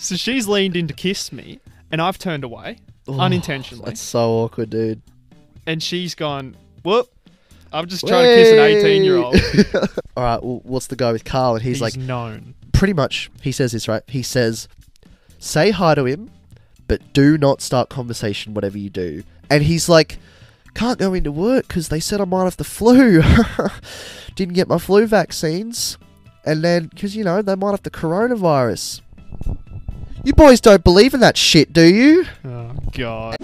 So she's leaned in to kiss me, and I've turned away oh, unintentionally. That's so awkward, dude. And she's gone, whoop. I'm just trying to kiss an 18 year old. All right, well, what's the go with Karl? And he's, He's like, known. pretty much, he says this, right? He says, say hi to him, but do not start conversation, whatever you do. And he's like, can't go into work because they said I might have the flu. Didn't get my flu vaccines. And then, because, you know, they might have the coronavirus. You boys don't believe in that shit, do you? Oh, God.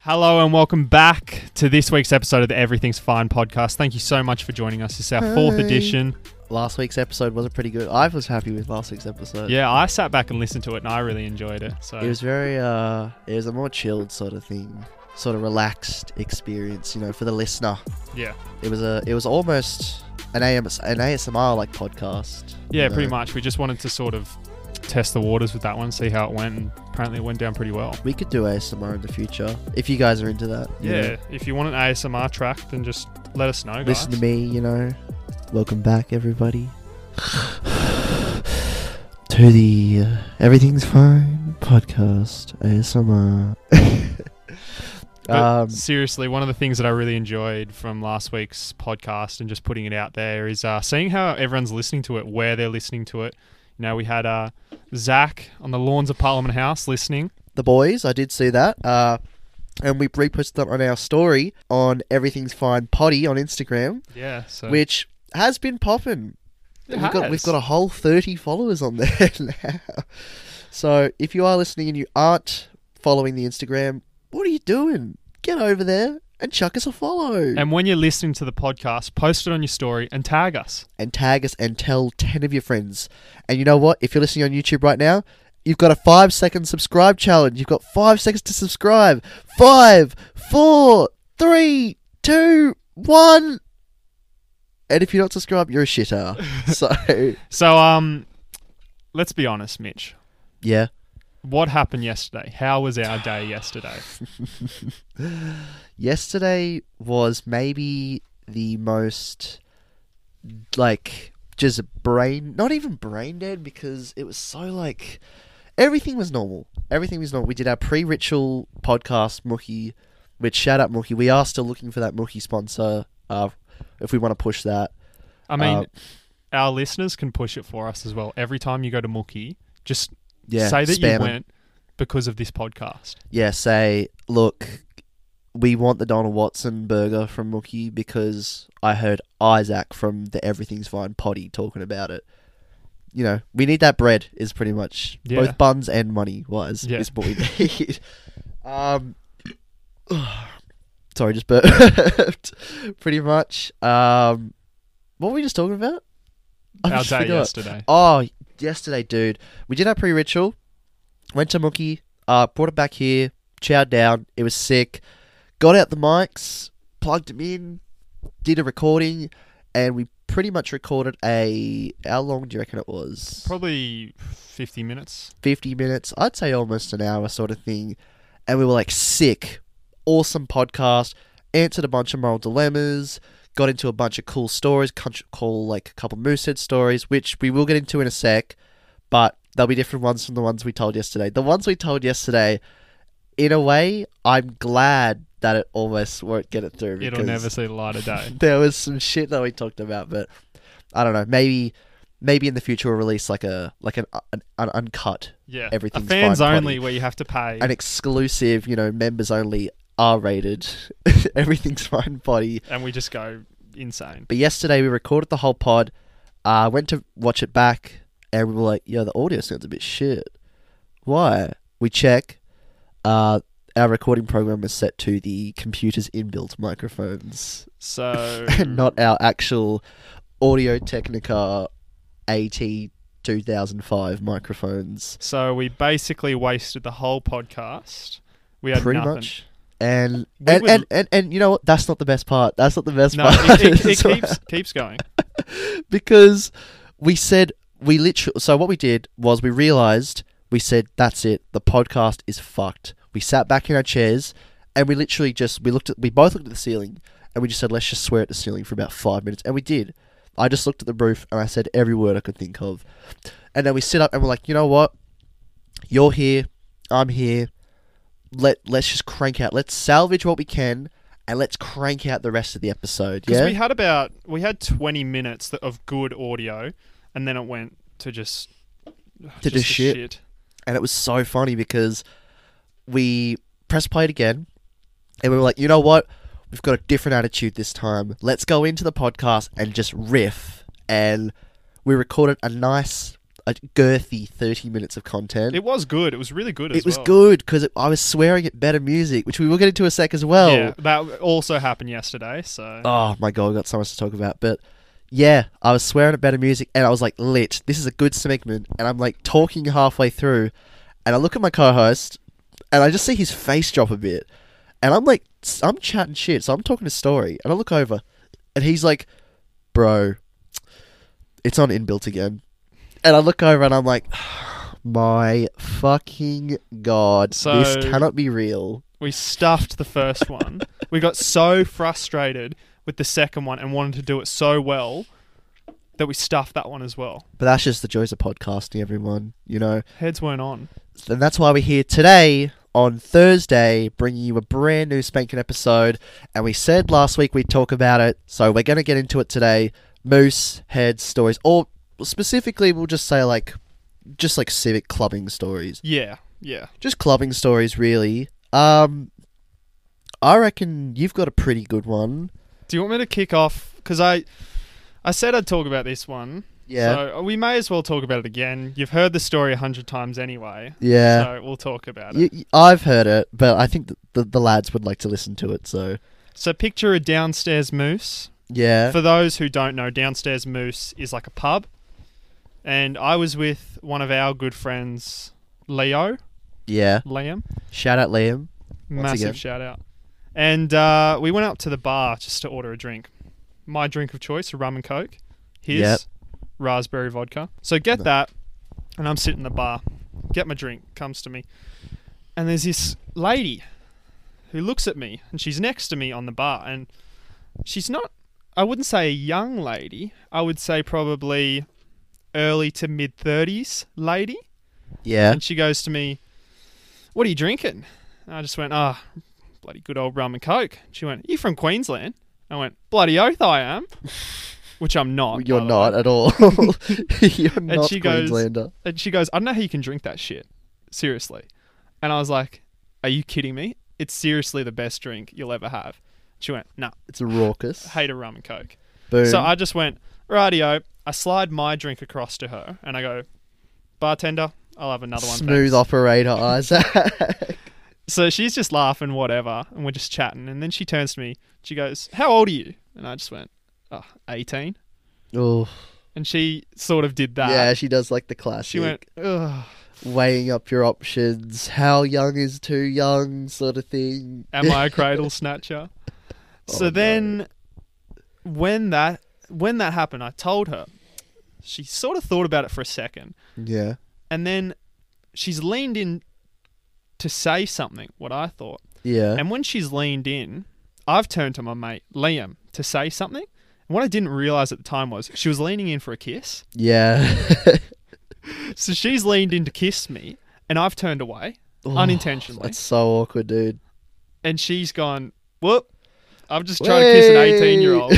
Hello and welcome back to this week's episode of the Everything's Fine podcast. Thank you so much for joining us. This is our fourth Hey. edition. Last week's episode wasn't pretty good. I was happy with last week's episode. Yeah, I sat back and listened to it and I really enjoyed it. So It was very, uh, it was a more chilled sort of thing, sort of relaxed experience, you know, for the listener. yeah, It was a, it was almost an AMS, an ASMR like podcast. yeah, you pretty much. We just wanted to sort of test the waters with that one, see how it went. And apparently, it went down pretty well. We could do ASMR in the future if you guys are into that. Yeah, know. if you want an ASMR track, then just let us know, guys. Listen to me, you know. Welcome back, everybody, to the uh, Everything's Fine podcast ASMR. Um, seriously, one of the things that I really enjoyed from last week's podcast and just putting it out there is uh, seeing how everyone's listening to it, where they're listening to it. You know, we had uh, Zach on the lawns of Parliament House listening. the boys. I did see that. Uh, and we reposted that on our story on Everything's Fine Poddy on Instagram, Yeah, so which has been popping. We've got we've got a whole thirty followers on there now. So if you are listening and you aren't following the Instagram, what are you doing? Get over there and chuck us a follow and when you're listening to the podcast, post it on your story and tag us. and tag us and tell ten of your friends. And you know what? If you're listening on YouTube right now, you've got a five second subscribe challenge. You've got five seconds to subscribe. Five, four, three, two, one. And if you're not subscribed, you're a shitter. so So, um, let's be honest, Mitch. yeah. What happened yesterday? How was our day yesterday? Yesterday was maybe the most like just brain not even brain dead because it was so like everything was normal. Everything was normal. We did our pre-ritual podcast Mookie, which shout out Mookie. We are still looking for that Mookie sponsor. Uh, if we want to push that. I mean, Uh, our listeners can push it for us as well. Every time you go to Mookie, just Yeah, say that you 'em. went because of this podcast. Yeah, say look, we want the Donald Watson burger from Mookie because I heard Isaac from the Everything's Fine poddy talking about it. You know, we need that bread. Is pretty much Yeah. both buns and money wise Yeah. is what we need. um, sorry, just burped. pretty much. Um, what were we just talking about? I our just day forgot. yesterday. Oh, yesterday, dude. We did our pre-ritual. Went to Mookie. Uh, brought it back here. Chowed down. It was sick. Got out the mics. Plugged them in. Did a recording, and we pretty much recorded a. How long do you reckon it was? Probably 50 minutes. 50 minutes. I'd say almost an hour, sort of thing. And we were like sick, awesome podcast. Answered a bunch of moral dilemmas. Got into a bunch of cool stories. Country, cool like a couple Moosehead stories, which we will get into in a sec. But there'll be different ones from the ones we told yesterday. The ones we told yesterday, in a way, I'm glad that it almost won't get it through. It'll never see the light of day. there was some shit that we talked about, but I don't know. Maybe, maybe in the future we'll release like a like an, uh, an, an uncut Yeah. Everything's a fans only potty. where you have to pay. an exclusive, you know, members only R rated. Everything's fine body. and we just go insane. But yesterday we recorded the whole pod. Uh, went to watch it back, and we were like, "Yo, the audio sounds a bit shit." Why? We check. Uh, our recording program is set to the computer's inbuilt microphones, So and not our actual Audio Technica AT 2005 microphones. So we basically wasted the whole podcast. We had pretty nothing. much. And and, and, and and you know what? That's not the best part. That's not the best No, part. it, it, it keeps keeps going. because we said we literally. So what we did was we realized we said that's it. The podcast is fucked. We sat back in our chairs and we literally just we looked at we both looked at the ceiling and we just said, let's just swear at the ceiling for about five minutes, and we did. I just looked at the roof and I said every word I could think of, and then we sit up and we're like, you know what? You're here, I'm here. Let let's just crank out. Let's salvage what we can, and let's crank out the rest of the episode. Because Yeah. we had about we had twenty minutes of good audio, and then it went to just To just just the shit. and it was so funny because we press play again and we were like you know what we've got a different attitude this time let's go into the podcast and just riff and we recorded a nice a girthy 30 minutes of content It was good. It was really good. As it was well. good because i was swearing at better music which we will get into a sec as well Yeah, that also happened yesterday. So Oh my god, we got so much to talk about. But yeah, I was swearing at better music and I was like lit. This is a good segment. And I'm like talking halfway through and I look at my co host and I just see his face drop a bit. And I'm like, I'm chatting shit. So I'm talking a story and I look over and he's like, bro, it's on inbuilt again. And I look over and I'm like, my fucking god, this cannot be real. we stuffed the first one. we got so frustrated with the second one and wanted to do it so well that we stuffed that one as well. But that's just the joys of podcasting, everyone. You know, Heads weren't on. And that's why we're here today on Thursday, bringing you a brand new spanking episode. And we said last week we'd talk about it, so we're going to get into it today. Moose head stories, or specifically, we'll just say like, just like civic clubbing stories, Yeah, yeah. just clubbing stories, really. Um, I reckon you've got a pretty good one. Do you want me to kick off? Because I, I said I'd talk about this one. Yeah, So we may as well talk about it again. You've heard the story a hundred times anyway. yeah. So we'll talk about it. I've heard it, but I think the, the lads would like to listen to it. So So picture a downstairs moose. yeah, For those who don't know, downstairs moose is like a pub. And I was with one of our good friends, Leo, yeah. Liam. Shout out Liam. Massive shout out. And uh, we went up to the bar just to order a drink. My drink of choice, a rum and coke. His Yep. raspberry vodka. So get that, and I'm sitting in the bar. Get my drink, comes to me. And there's this lady who looks at me, and she's next to me on the bar. And she's not, I wouldn't say a young lady. I would say probably early to mid 30s lady. Yeah. And she goes to me, What are you drinking? And I just went, Ah, bloody good old rum and coke. She went, You from Queensland? I went, Bloody oath I am. Which I'm not. You're not way. at all. You're not she goes- And she goes, I don't know how you can drink that shit. Seriously. And I was like, Are you kidding me? It's seriously the best drink you'll ever have. She went, Nah, It's a raucous. hate a rum and coke. Boom. So I just went, Rightio. I slide my drink across to her and I go, Bartender, I'll have another one. Smooth thanks." operator, Isaac. So she's just laughing, whatever, and we're just chatting. And then she turns to me. She goes, "How old are you?" And I just went, oh, 18. oh, And she sort of did that. yeah, she does like the classic. She went, Ugh, weighing up your options. How young is too young, sort of thing. "Am I a cradle snatcher?" Oh, so Oh, no. then, when that when that happened, I told her. She sort of thought about it for a second, Yeah. and then she's leaned in to say something. What I thought. Yeah. And when she's leaned in, I've turned to my mate Liam to say something. And what I didn't realize at the time was she was leaning in for a kiss. yeah. So she's leaned in to kiss me, and I've turned away Oh, unintentionally. That's so awkward, dude. And she's gone, whoop. I'm just trying to kiss an 18 year old.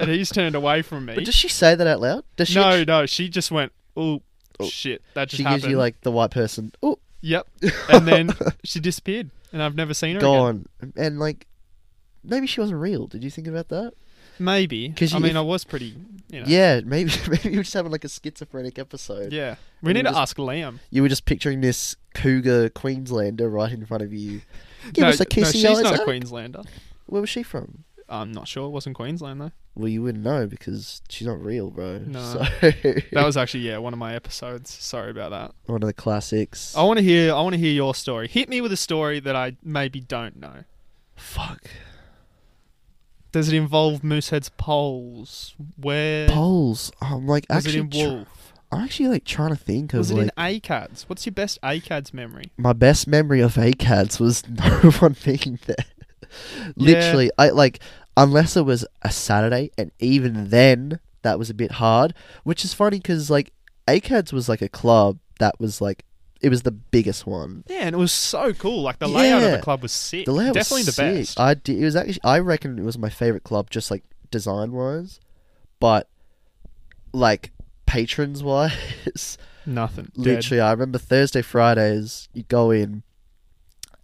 And he's turned away from But me. does she say that out loud? Does she? No, no. She just went, oh, shit. That just she happened. gives you like the white person. Oh, yep. And then she disappeared, and I've never seen her again. gone. And like, maybe she wasn't real. Did you think about that? Maybe. 'Cause I you- mean, if- I was pretty, you know. Yeah, maybe maybe you were just having like a schizophrenic episode. Yeah. We And need you to just- ask Liam. You were just picturing this cougar Queenslander right in front of you. Give no, us a no, kissy, she's not a Isaac. Queenslander. Where was she from? I'm not sure. It wasn't Queensland though. Well, you wouldn't know because she's not real, bro. No. So That was actually yeah one of my episodes. Sorry about that. one of the classics. I want to hear. I want to hear your story. Hit me with a story that I maybe don't know. fuck. Does it involve Moosehead's poles? Where poles? I'm like was it actually. in tr- Wolf? I'm actually like trying to think of Was it like in ACADS? What's your best ACADS memory? my best memory of ACADS was no one being there. Literally, I like unless it was a Saturday, and even then that was a bit hard. Which is funny because like ACADS was like a club that was like it was the biggest one. Yeah, and it was so cool. Like the layout of the club was sick. The layout Definitely was the sick. best. I did, it was actually I reckon it was my favorite club, just like design wise, but like patrons wise, Nothing. Dead. literally. I remember Thursday Fridays you go in,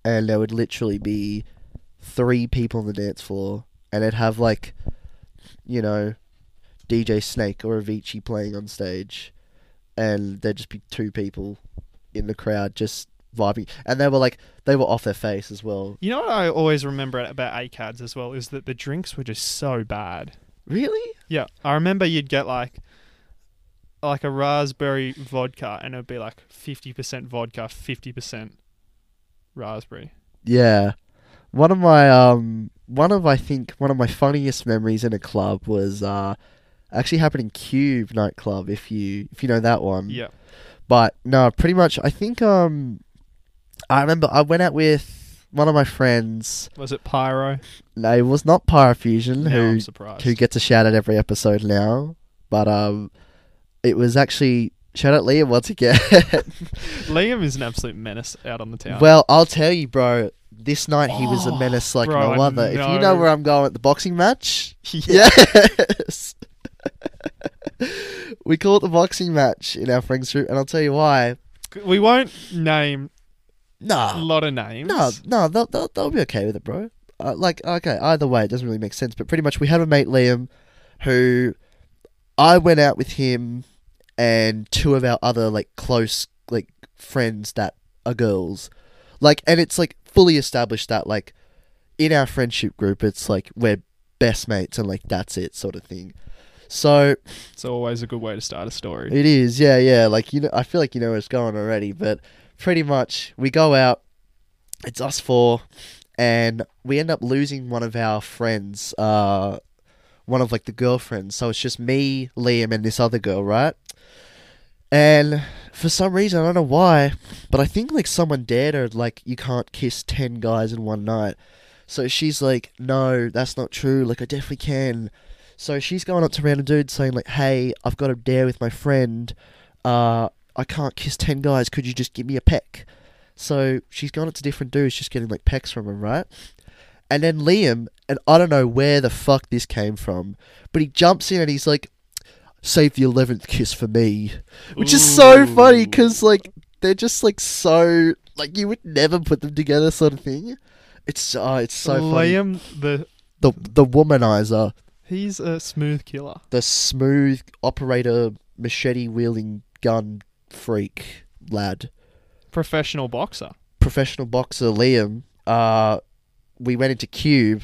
and there would literally be three people on the dance floor, and it'd have like, you know, DJ Snake or Avicii playing on stage, and there'd just be two people in the crowd just vibing, and they were like they were off their face as well. You know what I always remember about ACADS as well is that the drinks were just so bad. Really? Yeah, I remember you'd get like like a raspberry vodka, and it'd be like fifty percent vodka, fifty percent raspberry. Yeah. One of my um one of I think one of my funniest memories in a club was uh actually happened in Cube nightclub if you if you know that one. Yeah, But no, pretty much I think um I remember I went out with one of my friends. was it pyro? No, it was not Pyrofusion No, who I'm surprised. who gets a shout out every episode now. But um it was actually shout out Liam once again. Liam is an absolute menace out on the town. Well, I'll tell you, bro. This night he was a Oh, menace like bro, no other. If you know where I'm going at the boxing match, yeah. yes. we call it the boxing match in our friends group, and I'll tell you why. we won't name a Nah, lot of names. no, no, they'll, they'll, they'll be okay with it, bro. Uh, like, okay, either way, it doesn't really make sense. But pretty much, we had a mate Liam, who I went out with him and two of our other like close like friends that are girls, like, and it's like fully established that like in our friendship group, it's like we're best mates and like that's it sort of thing. So It's always a good way to start a story. it is, yeah, yeah. Like you know, I feel like you know where it's going already, but pretty much we go out. It's us four, and we end up losing one of our friends, uh, one of like the girlfriends. So it's just me, Liam, and this other girl, right? And for some reason, I don't know why, but I think like someone dared her, like you can't kiss ten guys in one night. So she's like, no, that's not true. Like I definitely can. So she's going up to random dudes saying like, "Hey, I've got a dare with my friend. Uh, I can't kiss ten guys. Could you just give me a peck?" So she's gone up to different dudes, just getting like pecks from them, right? And then Liam, and I don't know where the fuck this came from, but he jumps in and he's like, "Save the eleventh kiss for me," which is so funny because like they're just like so like you would never put them together, sort of thing. It's oh, it's so funny. Liam, the The the womanizer. he's a smooth killer. the smooth operator machete wielding gun freak lad Professional boxer. professional boxer liam uh we went into cube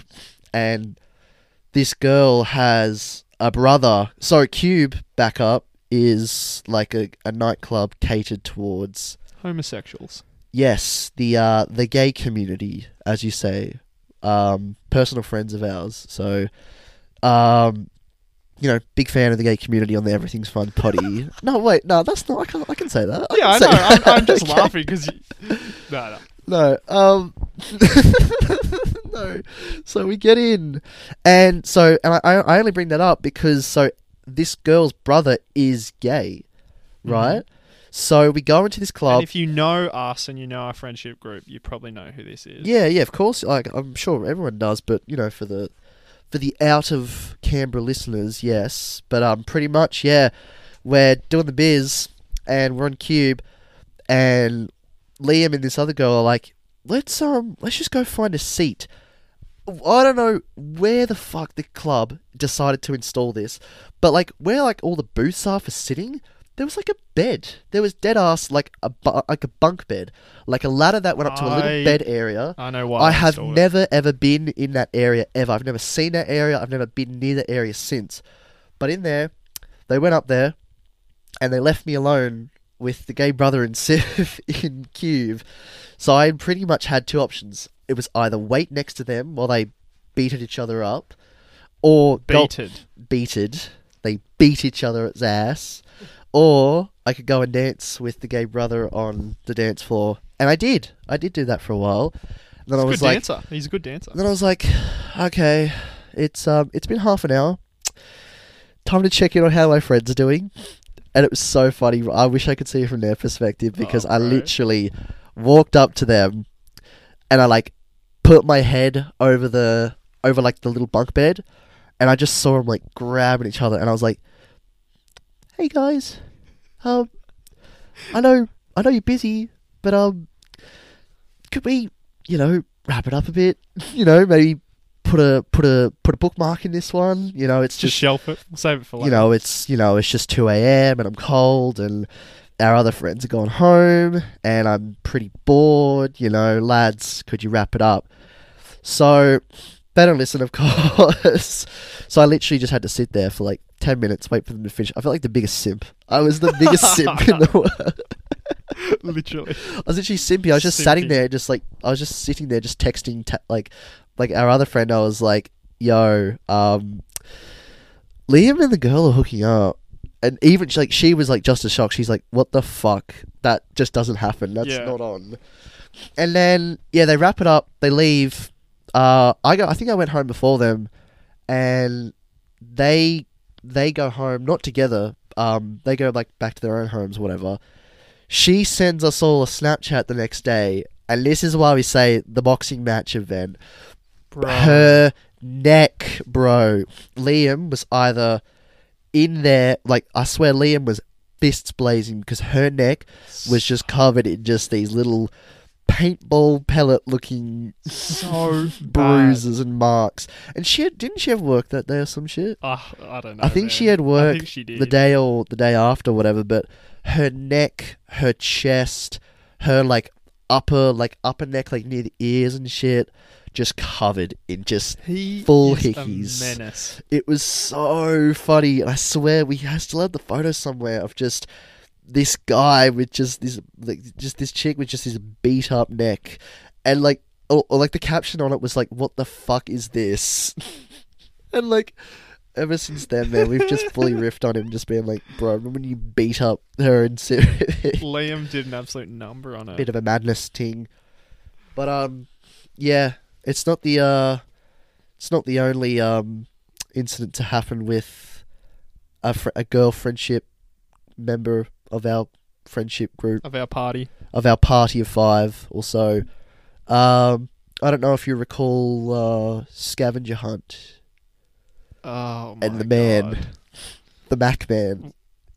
and this girl has a brother so cube back up is like a, a nightclub catered towards Homosexuals. yes the uh the gay community as you say um personal friends of ours so um you know big fan of the gay community on the everything's fun potty no wait no that's not i can i can say that yeah, I know. I'm. I'm just Okay. laughing because. No, no. No um no so we get in and so and I, I only bring that up because so this girl's brother is gay right so we go into this club And if you know us and you know our friendship group, you probably know who this is. Yeah, yeah, of course. Like I'm sure everyone does, but you know, for the for the out of Canberra listeners, yes. But um, pretty much, yeah, we're doing the biz, and we're on Cube, and Liam and this other girl are like, let's um, let's just go find a seat. I don't know where the fuck the club decided to install this, but like where like all the booths are for sitting, there was like a bed. There was dead ass like a bu- like a bunk bed, like a ladder that went up to a little I- bed area. I know why. I they have installed it. never ever been in that area ever. I've never seen that area. I've never been near that area since. But in there, they went up there, and they left me alone with the gay brother and Sif in Cube. So I pretty much had two options. It was either wait next to them while they beated each other up, or go Beated. beated. They beat each other's ass, or I could go and dance with the gay brother on the dance floor, and I did. I did do that for a while. And then He's I a was good like, dancer. He's a good dancer. then I was like, okay, it's um, it's been half an hour. Time to check in on how my friends are doing, and it was so funny. I wish I could see it from their perspective because Oh, I literally walked up to them, and I like put my head over the over like the little bunk bed, and I just saw them like grabbing each other, and I was like, "Hey guys, um, I know I know you're busy, but um, could we, you know, wrap it up a bit? You know, maybe put a put a put a bookmark in this one. You know, it's Just just shelf it. We'll save it for later. you know, it's you know, it's just two a.m. and I'm cold, and our other friends are gone home, and I'm pretty bored. You know, lads, could you wrap it up? So they don't listen, of course. so I literally just had to sit there for like ten minutes, wait for them to finish. I felt like the biggest simp. I was the biggest simp in the world. literally. I was literally simpy. I was just sitting there, just like I was just sitting there, just texting, ta- like, like our other friend. I was like, "Yo, um, Liam and the girl are hooking up," and even like she was like just as shocked. She's like, "What the fuck? That just doesn't happen. That's Yeah. not on." And then yeah, they wrap it up. They leave. Uh, I go. I think I went home before them, and they they go home not together. Um, they go like back to their own homes, whatever. She sends us all a Snapchat the next day, and this is why we say the boxing match event. Bro. Her neck, bro. Liam was either in there, like I swear, Liam was fists blazing because her neck was just covered in just these little paintball pellet looking so bruises and marks. And she had, didn't she have work that day or some shit? Ah, I don't know. I think she had work she did. the day or the day after, whatever. But her neck, her chest, her like upper, like upper neck, like near the ears and shit, just covered in just. he full hickeys. menace. It was so funny. And I swear we I still have the photo somewhere of just this guy with just this like just this chick with just this beat up neck, and like or, or like the caption on it was like, "What the fuck is this?" and like. Ever since then, man, we've just fully riffed on him, just being like, "Bro, remember when you beat up her and Liam did an absolute number on it. bit of a madness ting. But um, yeah, it's not the uh, it's not the only um incident to happen with a fr- a girl friendship member of our friendship group of our party. of our party of five. Also, um, I don't know if you recall uh, scavenger hunt, Oh my And the man. God. the Mac man.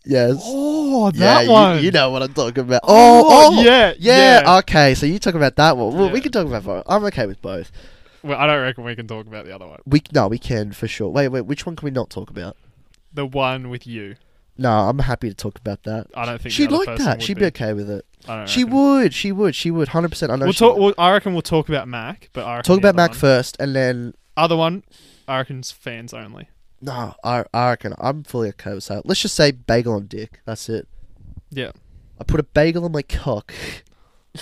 Yes. Oh, that you- one. You, know what I'm talking about. Oh, Oh, oh, yeah, yeah. yeah. Okay, so you talk about that one. Well, we can talk about both. I'm okay with both. Well, I don't reckon we can talk about the other one. We no, we can for sure. Wait, wait. Which one can we not talk about? The one with you. No, I'm happy to talk about that. I don't think She'd like that. She'd be. be okay with it. I don't She would. She would. She would. Hundred percent. I know. We'll talk. Well, I reckon we'll talk about Mac, but I reckon talk about Mac first, and then Other one, I fans only. no, I I reckon I'm fully okay with that. Let's just say bagel on dick. That's it. Yeah. I put a bagel on my cock,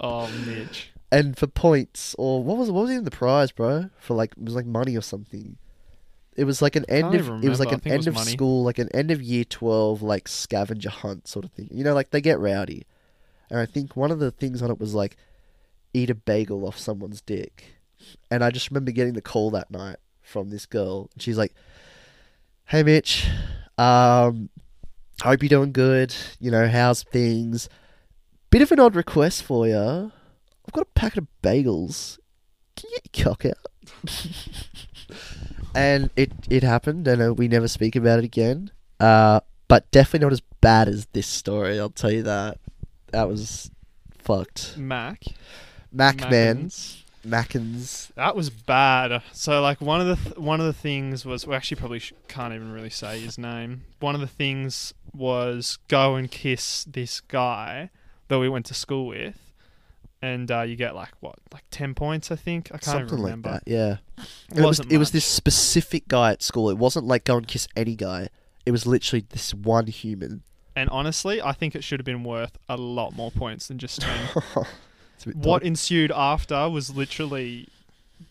Oh, Mitch. and for points, or what was what was even the prize, bro? For like it was like money or something. It was like an end of it was like an I think it end of money. school, like an end of year twelve, like scavenger hunt sort of thing. You know, like they get rowdy, and I think one of the things on it was like eat a bagel off someone's dick, and I just remember getting the call that night from this girl, and she's like, "Hey Mitch, um, hope you're doing good. You know, how's things? Bit of an odd request for you. I've got a packet of bagels. Can you get your cock out?" and it it happened, and uh, we never speak about it again. Uh, but definitely not as bad as this story. I'll tell you that. That was fucked. Mac. Mac man, Mackins. Mackins. That was bad. So like one of the th- one of the things was we actually probably sh- can't even really say his name. One of the things was go and kiss this guy that we went to school with, and uh, you get like what like ten points I think. I can't Something even like remember. that. Yeah. It It was wasn't it was this specific guy at school. It wasn't like go and kiss any guy. It was literally this one human. And honestly, I think it should have been worth a lot more points than just ten. It's a bit what dodgy. ensued after was literally,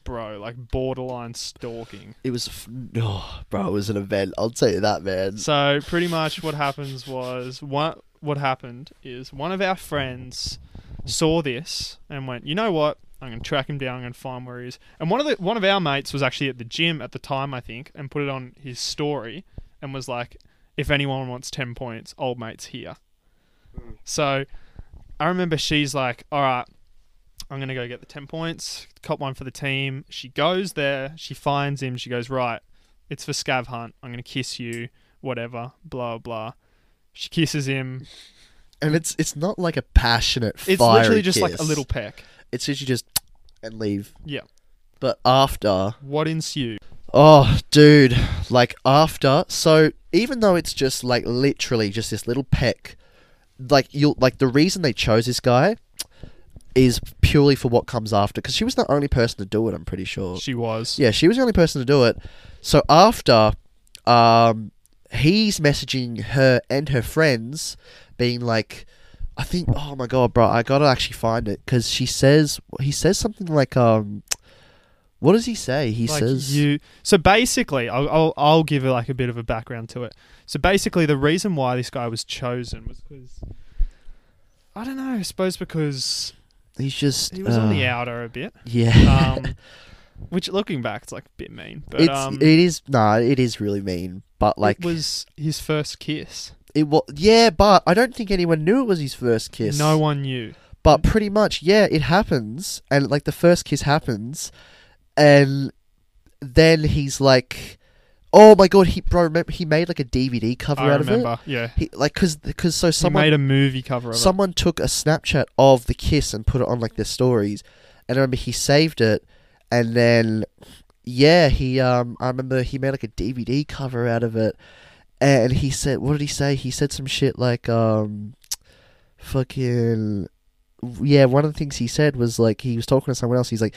bro, like borderline stalking. It was, f- oh, bro. It was an event. I'll tell you that, man. So pretty much what happens was what what happened is one of our friends saw this and went, you know what? I'm gonna track him down. I'm gonna find where he is. And one of the one of our mates was actually at the gym at the time, I think, and put it on his story and was like, "If anyone wants ten points, old mate's here." Hmm. So I remember she's like, "All right, I'm gonna go get the ten points, cop one for the team." She goes there, she finds him, she goes, "Right, it's for Scav Hunt. I'm gonna kiss you, whatever, blah blah." She kisses him. And it's it's not like a passionate. It's literally just like a little peck. It's literally just and leave. Yeah. But after, What ensued? oh, dude, like after. So even though it's just like literally just this little peck, like you'll. like the reason they chose this guy is purely for what comes after. Because she was the only person to do it. I'm pretty sure. She was. Yeah, she was the only person to do it. So after, um, he's messaging her and her friends, being like, I think, oh my god, bro, I gotta actually find it because she says he says something like, um, what does he say? He like says, you. So basically, I'll, I'll I'll give like a bit of a background to it. So basically, the reason why this guy was chosen was because I don't know. I suppose because he's just he was on the uh, outer a bit. Yeah, Um, which looking back, it's like a bit mean. But it's um, it is no, it is really mean, but like it was his first kiss. it was yeah, but I don't think anyone knew it was his first kiss. No one knew. But pretty much, yeah, it happens, and like the first kiss happens, and then he's like, "Oh my god, he bro, remember he made like a DVD cover I out of remember. Yeah. He like because because so He someone made a movie cover of someone took a Snapchat of the kiss and put it on like their stories, and I remember he saved it, and then yeah, he um I remember he made like a DVD cover out of it, and he said, what did he say? He said some shit like um, fucking yeah. One of the things he said was like he was talking to someone else. He's like,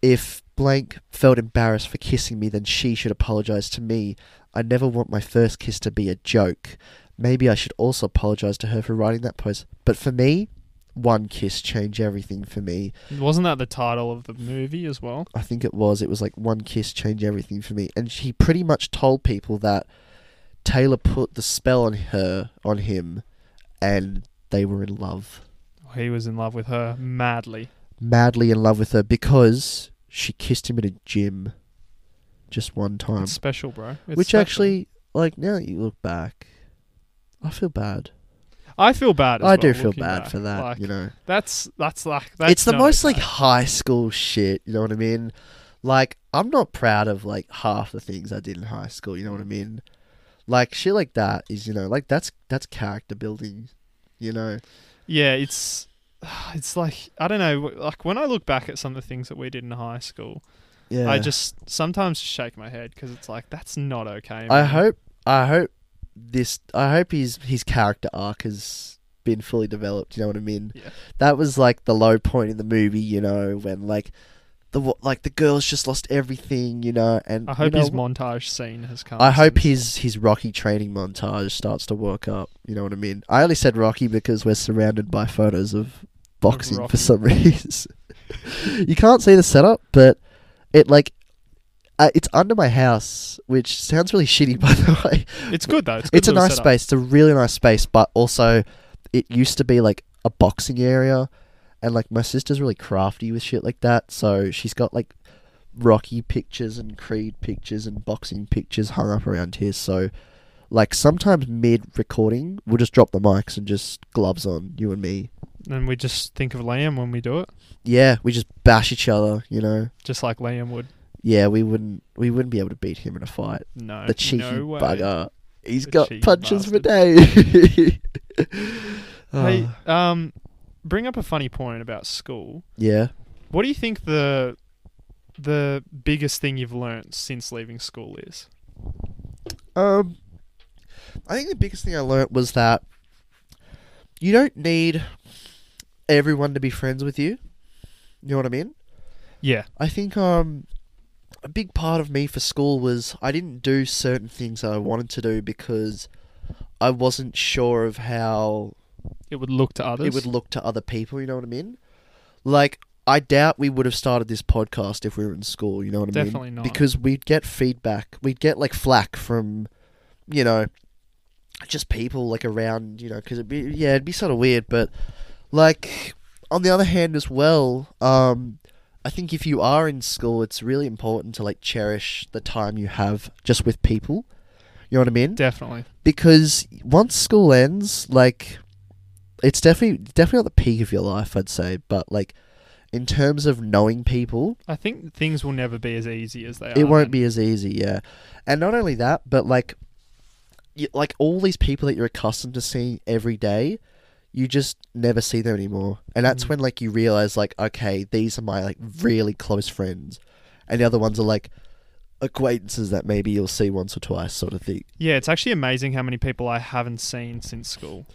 if blank felt embarrassed for kissing me, then she should apologize to me. I never want my first kiss to be a joke. Maybe I should also apologize to her for writing that post. But for me, one kiss changed everything for me. Wasn't that the title of the movie as well? I think it was. It was like one kiss changed everything for me. And he pretty much told people that Taylor put the spell on her, on him, and they were in love. He was in love with her madly. Madly in love with her because she kissed him in a gym just one time. It's special, bro. It's Which special. actually, like, now that you look back, I feel bad. I feel bad. As I well, do feel bad back. for that, Like, you know. That's that's like that's it's the most like high school shit. You know what I mean? Like I'm not proud of like half the things I did in high school. You know what I mean? Like shit like that is you know like that's that's character building. You know? yeah. It's it's like I don't know. Like when I look back at some of the things that we did in high school, Yeah. I just sometimes shake my head because it's like that's not okay. I hope I hope this I hope his his character arc has been fully developed. You know what I mean? Yeah. That was like the low point in the movie. You know when like. The like the girl's just lost everything, you know, and I you hope know his montage scene has come. I hope his his Rocky training montage starts to work up. You know what I mean? I only said Rocky because we're surrounded by photos of boxing Rocky. for some reason. you can't see the setup, but it like uh, it's under my house, which sounds really shitty by the way. It's good though. It's, It's, a nice space. It's a really nice space, but also it used to be like a boxing area, and like my sister's really crafty with shit like that, so she's got like Rocky pictures and Creed pictures and boxing pictures hung up around here. So, like sometimes mid recording, we'll just drop the mics and just gloves on you and me. And we just think of Liam when we do it, Yeah, we just bash each other. You know. just like Liam would. Yeah, we wouldn't we wouldn't be able to beat him in a fight. No, The cheeky no bugger. He's The got punches for bastard. days. Hey, Oh, um, bring up a funny point about school. yeah. What do you think the the biggest thing you've learnt since leaving school is? Um, I think the biggest thing I learnt was that you don't need everyone to be friends with you. You know what I mean? Yeah, I think um, a big part of me for school was I didn't do certain things that I wanted to do because I wasn't sure of how it would look to others. it would look to other people. You know what I mean? Like, I doubt we would have started this podcast if we were in school. You know what I mean? Definitely not. Because we'd get feedback. We'd get like flack from, you know, just people like around. You know, because it'd be yeah, it'd be sort of weird. But like on the other hand as well, um, I think if you are in school, it's really important to like cherish the time you have just with people. You know what I mean? Definitely. because once school ends, like it's definitely definitely not the peak of your life, I'd say. But like in terms of knowing people, I think things will never be as easy as they are. it won't man. be as easy, yeah. And not only that, but like you, like all these people that you're accustomed to seeing every day, you just never see them anymore. And that's Mm. when like you realize like okay, these are my like really close friends, and the other ones are like acquaintances that maybe you'll see once or twice, sort of thing. Yeah, it's actually amazing how many people I haven't seen since school.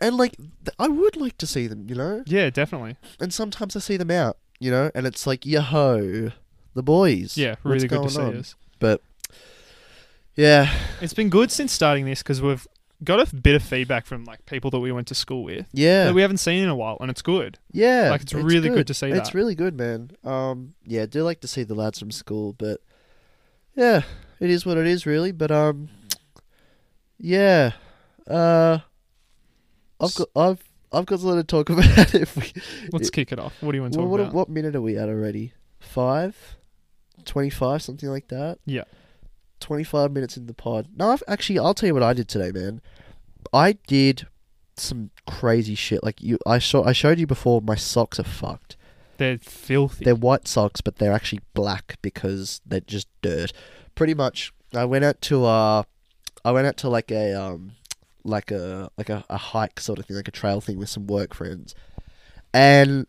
And like th- I would like to see them, you know. Yeah, definitely. and sometimes I see them out, you know, and it's like, yo, the boys. Yeah, What's really good going to see on? us. But yeah, It's been good since starting this because we've got a bit of feedback from like people that we went to school with yeah, that we haven't seen in a while, and it's good. yeah. like, it's really good to see It's that. really good, man. Um, yeah, I do like to see the lads from school, but yeah, it is what it is, really. But um, yeah, uh, I've got I've I've got something to talk about. If we, Let's kick it off. What do you want to well, talk what about? what minute are we at already? Five, twenty-five, something like that. Yeah. 25 minutes in the pod. No, I've, actually, I'll tell you what I did today, man. I did some crazy shit. Like you, I saw, I showed you before. My socks are fucked. They're filthy. They're white socks, but they're actually black because they're just dirt. Pretty much. I went out to uh, I went out to like a um, like a like a, a hike sort of thing, like a trail thing with some work friends, and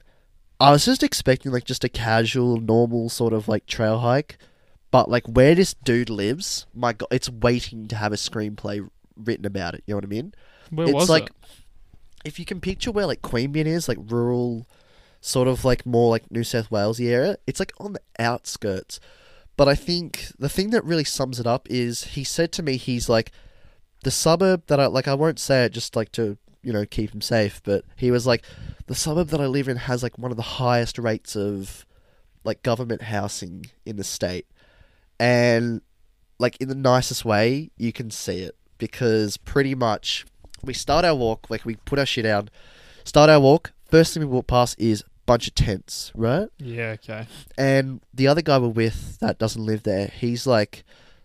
I was just expecting like just a casual, normal sort of like trail hike, but like where this dude lives, my god, it's waiting to have a screenplay written about it. You know what I mean? Where it's was like it? if you can picture where like Queanbeyan is, like rural, sort of like more like New South Walesy area. It's like on the outskirts. But I think the thing that really sums it up is he said to me he's like the suburb that I like I won't say it just like to you know keep him safe, but he was like the suburb that I live in has like one of the highest rates of like government housing in the state, and like in the nicest way you can see it because pretty much we start our walk like we put our shit out, start our walk. First thing we walk past is bunch of tents, right? Yeah. Okay. and the other guy we're with that doesn't live there, he's like,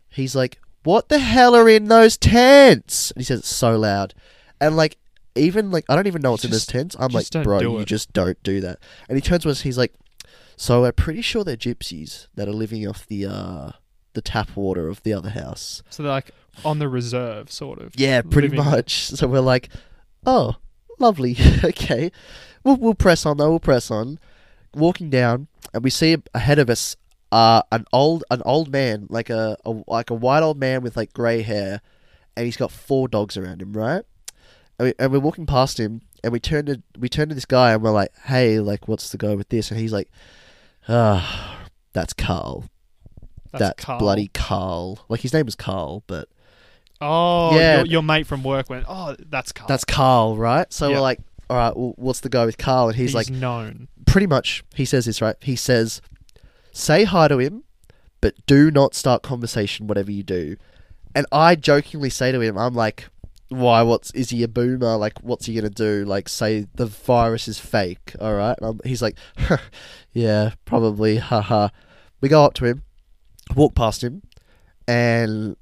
he's like, what the hell are in those tents? And he says it so loud, and like, even like, I don't even know what's in those Just- tents. I'm like, bro, you it." just don't do that. And he turns to us, he's like, so we're pretty sure they're gypsies that are living off the uh the tap water of the other house. So they're like on the reserve, sort of. Yeah, pretty living- much. So we're like, oh, lovely. okay, we'll we'll press on though. We'll press on. Walking down, and we see ahead of us uh an old an old man, like a, a like a white old man with like grey hair, and he's got four dogs around him, right? And, we, and we're walking past him, and we turn to we turn to this guy, and we're like, hey, like, what's the go with this? And he's like, ah, that's Karl. That's, Karl. bloody Karl. Like his name was Karl, but Oh, Yeah. your, your mate from work went. Oh, that's Karl. That's Karl, right? So Yeah. we're like, all right, well, what's the go with Karl? And he's, He's like, known. pretty much, he says this, right? He says, say hi to him, but do not start conversation, whatever you do. And I jokingly say to him, I'm like, why? What's is he a boomer? Like, what's he gonna do? Like, say the virus is fake? All right. He's like, yeah, probably. Haha. we go up to him, walk past him, and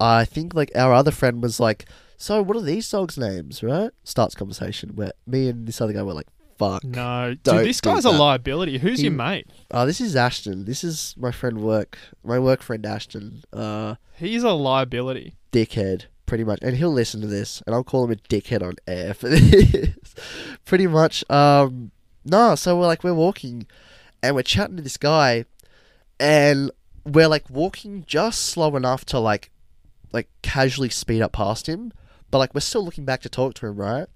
I think like our other friend was like, so what are these dogs' names? Right? Starts conversation where me and this other guy were like, fuck. No, dude, this guy's a liability. Who's He- your mate? Oh, this is Ashton. This is my friend work. My work friend Ashton. Uh, He's a liability. dickhead, pretty much, and he'll listen to this, and I'll call him a dickhead on air for this. pretty much. Um, no, so we're like we're walking, and we're chatting to this guy, and we're like walking just slow enough to like, like casually speed up past him, but like we're still looking back to talk to him, right?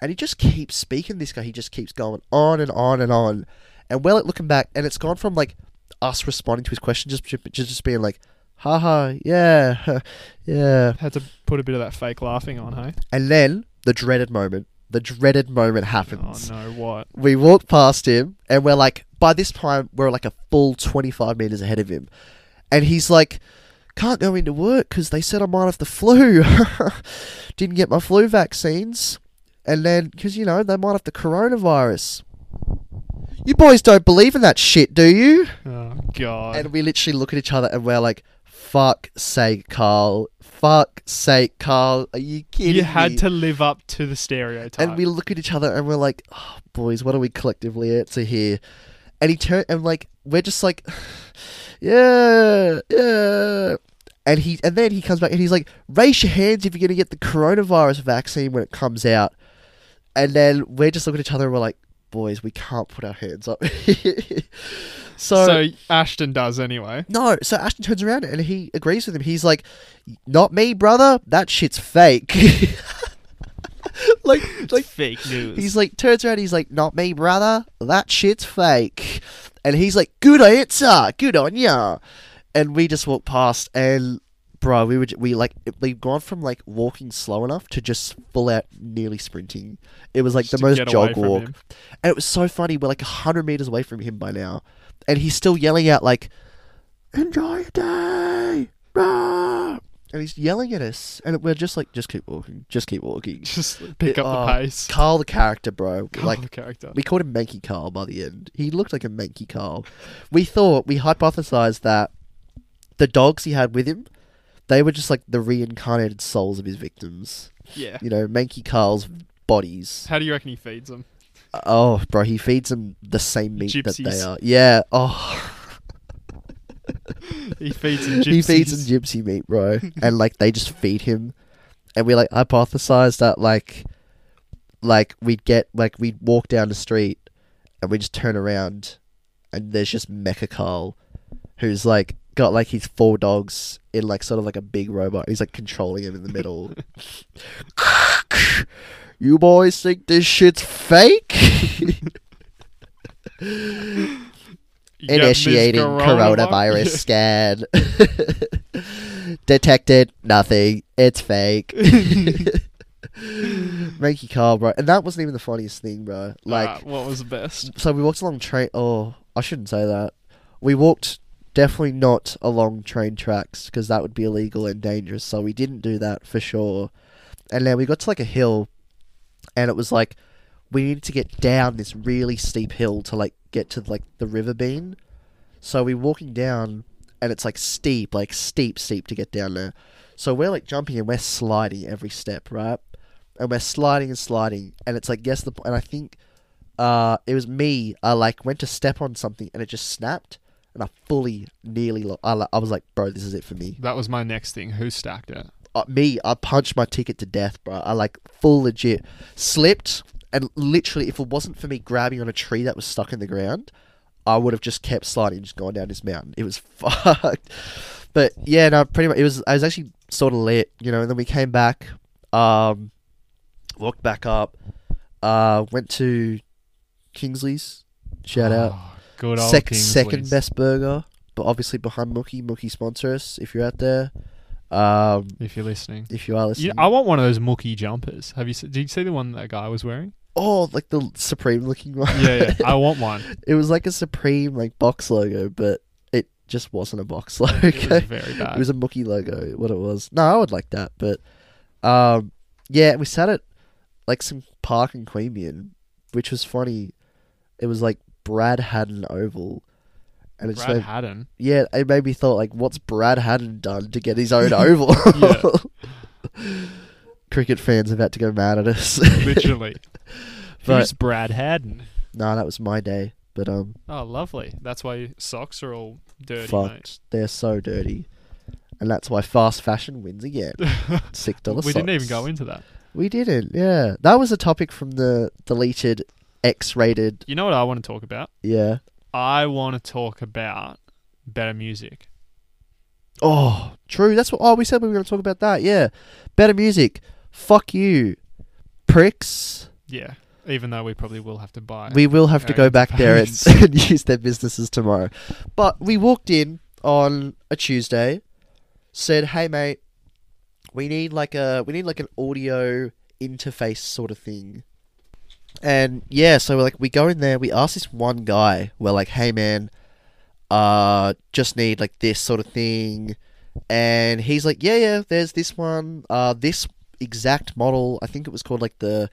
And he just keeps speaking. This guy, he just keeps going on and on and on, and we're like looking back, and it's gone from like us responding to his question, just just, just being like, haha, yeah, yeah, Had to put a bit of that fake laughing on, hey? and then the dreaded moment. The dreaded moment happens. Oh no, what? We walk past him, and we're like, by this time, we're like a full 25 meters ahead of him. And he's like, can't go into work because they said I might have the flu. Didn't get my flu vaccines. And then, because, you know, they might have the coronavirus. You boys don't believe in that shit, do you? Oh god. And we literally look at each other and we're like, fuck sake, Karl. Fuck sake, Karl. Are you kidding you had me? to live up to the stereotype. And we look at each other and we're like, oh, boys, what are we collectively answer here? And he turned and like we're just like, yeah, yeah. And he and then he comes back and he's like, raise your hands if you're gonna get the coronavirus vaccine when it comes out. And then we're just looking at each other and we're like, boys, we can't put our hands up. so, so Ashton does anyway. no, so Ashton turns around and he agrees with him. He's like, not me, brother. That shit's fake. like, like fake news. He's like turns around. He's like, "Not me, brother. That shit's fake." And he's like, "Good answer. Good on ya." And we just walk past, and bro, we would we like we've gone from like walking slow enough to just full out nearly sprinting. It was like Just the most jog walk, him. and it was so funny. We're like hundred meters away from him by now, and he's still yelling out like, "Enjoy your day." rah." And he's yelling at us, and we're just like, just keep walking, just keep walking. Just pick It- up oh, the pace. Karl the character, bro. Karl like the character. we called him Manky Karl by the end. He looked like a Manky Karl. We thought we hypothesized that the dogs he had with him, they were just like the reincarnated souls of his victims. Yeah. You know, Manky Karl's bodies. How do you reckon he feeds them? Uh, oh, bro, he feeds them the same meat that they are. Yeah. Oh, He feeds them. he feeds gypsies. them gypsy meat, bro, and like they just feed him. And we like hypothesized that like, like we'd get like we'd walk down the street, and we just turn around, and there's just Mecha Carl, who's like got like his four dogs in like sort of like a big robot. He's like controlling him in the middle. you boys think this shit's fake? You get Ms. Initiating coronavirus scan. Detected nothing. It's fake. Manky Karl, bro, and that wasn't even the funniest thing, bro. Like, Ah, what was the best? so we walked along train. Oh, I shouldn't say that. We walked definitely not along train tracks because that would be illegal and dangerous. So we didn't do that for sure. And then we got to like a hill, and it was like we needed to get down this really steep hill to like get to like the river bean. So we're walking down, and it's like steep, like steep, steep to get down there. So we're like jumping and we're sliding every step, right? And we're sliding and sliding, and it's like guess the and I think uh, it was me. I like went to step on something and it just snapped, and I fully, nearly, lo- I, I was like, bro, this is it for me. That was my next thing. Who stacked it? Uh, me, I punched my ticket to death, bro. I like full legit slipped, and literally, if it wasn't for me grabbing on a tree that was stuck in the ground, I would have just kept sliding, just gone down this mountain. It was fucked. But yeah, no, pretty much. It was. I was actually sort of lit, you know. And then we came back, um, walked back up, uh, went to Kingsley's. Shout out. Good old Sec- Kingsley's. second best burger, but obviously behind Mookie. Mookie sponsor us if you're out there. Um, If you're listening. if you are listening. You, I want one of those Mookie jumpers. Have you? se- Did you see the one that guy was wearing? oh, like the supreme looking one. Yeah, yeah. I want one. it was like a supreme like box logo, but it just wasn't a box logo. It was very bad. It was a Mookie logo. What it was? No, I would like that, but um, yeah, we sat at like some park in Queanbeyan, which was funny. It was like Brad Haddin Oval, and it's Brad made, Haddin. yeah, it made me thought like, what's Brad Haddin done to get his own oval? Cricket fans about to go mad at us. Literally. But- Who's Brad Haddin? no, that was my day. But um, Oh, lovely. That's why your socks are all dirty, fucked. They're so dirty, and that's why fast fashion wins again. mate. Six dollar. we didn't even go into that. We didn't. Yeah, that was a topic from the deleted, X-rated. You know what I want to talk about? Yeah. I want to talk about better music. Oh, true. That's what. Oh, we said we were going to talk about that. Yeah, better music. Fuck you, pricks. Yeah. Even though we probably will have to buy. We will have to go back there and, and use their businesses tomorrow. But we walked in on a Tuesday, said, "Hey, mate, we need like a we need like an audio interface sort of thing." And yeah, so we're like, we go in there, we ask this one guy, we're like, "Hey, man, uh, just need like this sort of thing," and he's like, "Yeah, yeah, there's this one, uh, this exact model. I think it was called like the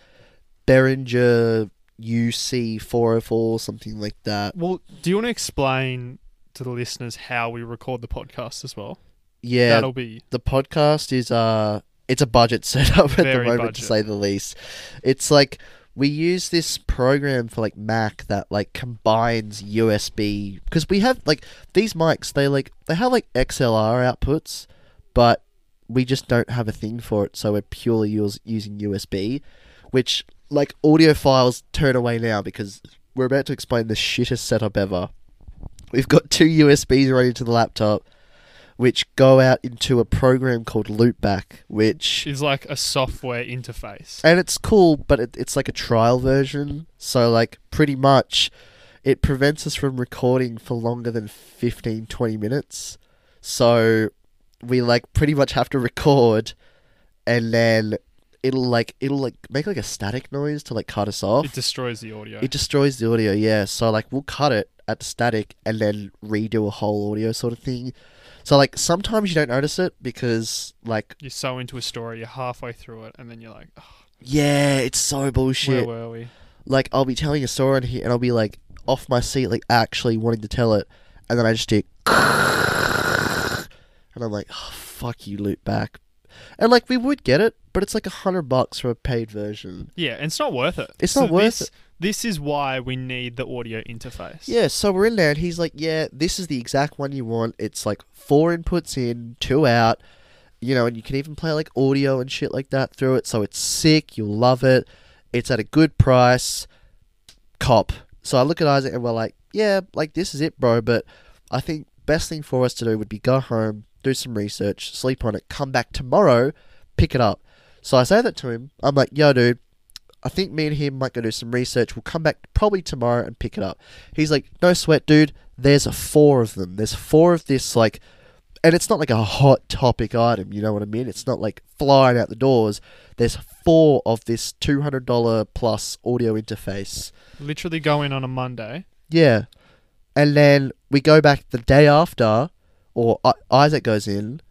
Behringer UC four hundred four something like that. Well, do you want to explain to the listeners how we record the podcast as well? Yeah, That'll be the podcast is uh it's a budget setup at the moment budget. to say the least. It's like we use this program for like Mac that like combines USB because we have like these mics they like they have like XLR outputs but we just don't have a thing for it so we're purely using USB which like audiophiles turn away now because we're about to explain the shittest setup ever. We've got two USBs running to the laptop which go out into a program called Loopback, which is like a software interface. and it's cool, but it, it's like a trial version. So like pretty much, it prevents us from recording for longer than 15, 20 minutes. So we like pretty much have to record, and then it'll like it'll like make like a static noise to like cut us off. It destroys the audio. It destroys the audio, yeah. So like we'll cut it at the static and then redo a whole audio sort of thing. So like sometimes you don't notice it because like you're so into a story, you're halfway through it, and then you're like, oh, yeah, it's so bullshit. where were we? Like I'll be telling a story here and I'll be like off my seat, like actually wanting to tell it, and then I just do, and I'm like, oh, fuck you, Loopback, and like we would get it, but it's like a hundred bucks for a paid version. Yeah, and it's not worth it. It's not worth this, This is why we need the audio interface. Yeah, so we're in there, and he's like, "Yeah, this is the exact one you want. It's like four inputs in, two out, you know, and you can even play like audio and shit like that through it. So it's sick. You'll love it. It's at a good price. Cop." So I look at Isaac, and we're like, "Yeah, like this is it, bro." But I think best thing for us to do would be go home, do some research, sleep on it, come back tomorrow, pick it up. So I say that to him. I'm like, "Yo, dude." I think me and him might go do some research. We'll come back probably tomorrow and pick it up. He's like, no sweat, dude. There's a four of them. There's four of this, like, and it's not like a hot topic item. You know what I mean? It's not like flying out the doors. There's four of this two hundred dollar plus audio interface. Literally go in on a Monday. Yeah, and then we go back the day after, or I- Isaac goes in,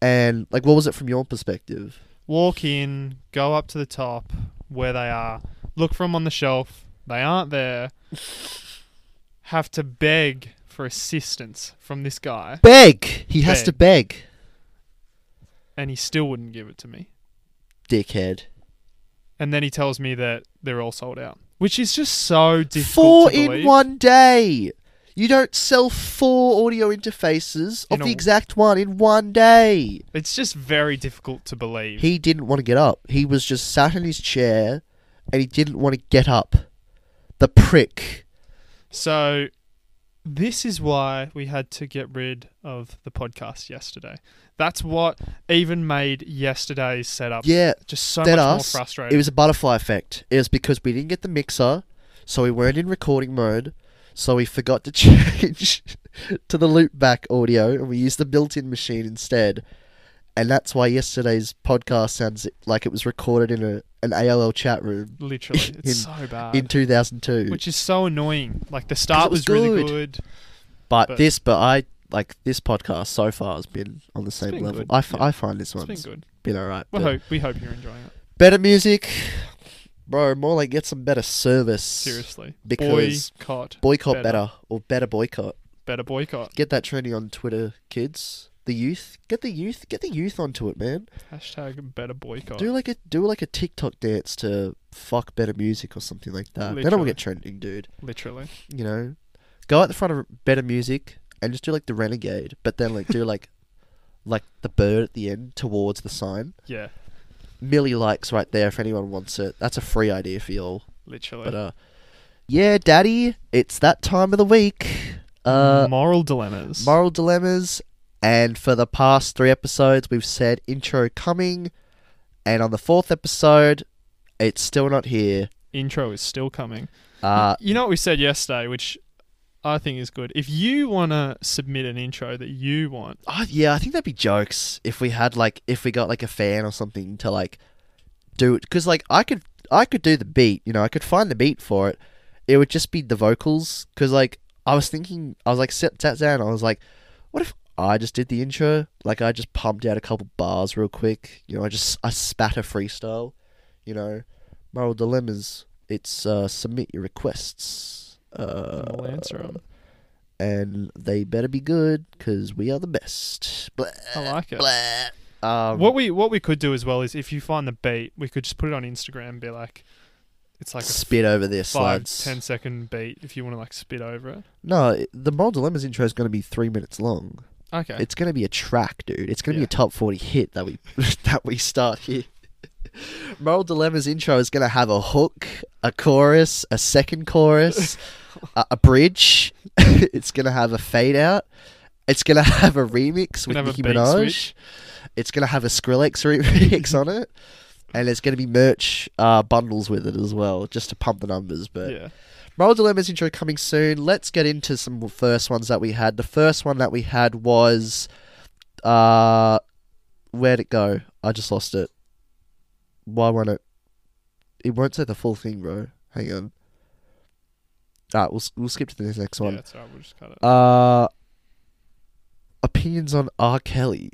and like, what was it from your perspective? Walk in, go up to the top where they are, look for them on the shelf. They aren't there. Have to beg for assistance from this guy, Beg. He has to beg. and he still wouldn't give it to me. Dickhead. And then he tells me that they're all sold out, which is just so difficult Four to in believe. one day. You don't sell four audio interfaces of In the exact one in one day. It's just very difficult to believe. He didn't want to get up. He was just sat in his chair and he didn't want to get up. The prick. So, this is why we had to get rid of the podcast yesterday. That's what even made yesterday's setup Yeah, just so much more frustrating. it was a butterfly effect. It was because we didn't get the mixer, so we weren't in recording mode, so we forgot to change to the loopback audio and we used the built in machine instead. And that's why yesterday's podcast sounds like it was recorded in a an AOL chat room Literally, it's in- so bad. in 2002. which is so annoying. Like the start was was, really good. good. but, but- this, but I like this podcast so far has been on the same level. good, I, f- yeah. I find this It's one's been good. been alright. We hope we hope you're enjoying it. Better music, bro. More like get some better service. Seriously, Because boycott, boycott Better. better. or better boycott. better boycott. Get that trending on Twitter, kids. The youth, get the youth, get the youth onto it, man. Hashtag better boycott. Do like a do like a TikTok dance to fuck better music or something like that. Then it will get trending, dude. Literally, You know, go at the front of better music and just do like the renegade, but then like do like like the bird at the end towards the sign. yeah, Millie likes right there if anyone wants it. That's a free idea for y'all. literally. But uh, yeah, Daddy, it's that time of the week. Uh, Moral dilemmas. moral dilemmas, and for the past three episodes, we've said intro coming, and on the fourth episode, it's still not here. Intro is still coming. Uh, you know what we said yesterday, which I think is good. If you want to submit an intro that you want, oh, yeah, I think that'd be jokes if we had like if we got like a fan or something to like do it because like I could I could do the beat, you know, I could find the beat for it. It would just be the vocals because like I was thinking, I was like sat, sat down, I was like, what if I just did the intro? Like I just pumped out a couple bars real quick, you know, I just I spat a freestyle, you know, moral dilemmas. It's uh, submit your requests. Uh, And we'll answer 'em. And they better be good because we are the best. Blah, I like it. blah. Um, what we what we could do as well is if you find the beat, we could just put it on Instagram and be like, it's like a spit over this, five lads. ten second beat if you want to like spit over it. No, the Moral Dilemmas intro is going to be three minutes long. Okay. It's going to be a track, dude. It's going to Yeah. be a top forty hit that we that we start here. Moral Dilemma's intro is going to have a hook, a chorus, a second chorus, a, a bridge. it's going to have a fade out. It's going to have a remix with Nicki Minaj. switch. It's going to have a Skrillex remix on it. And there's going to be merch uh, bundles with it as well, just to pump the numbers. But yeah. Moral Dilemmas intro coming soon. Let's get into some first ones that we had. The first one that we had was uh where'd it go? I just lost it. Why won't it? It won't say the full thing, bro. Hang on. Alright, we'll we'll skip to the next Yeah, one. that's alright. We'll just cut it. Uh opinions on R. Kelly.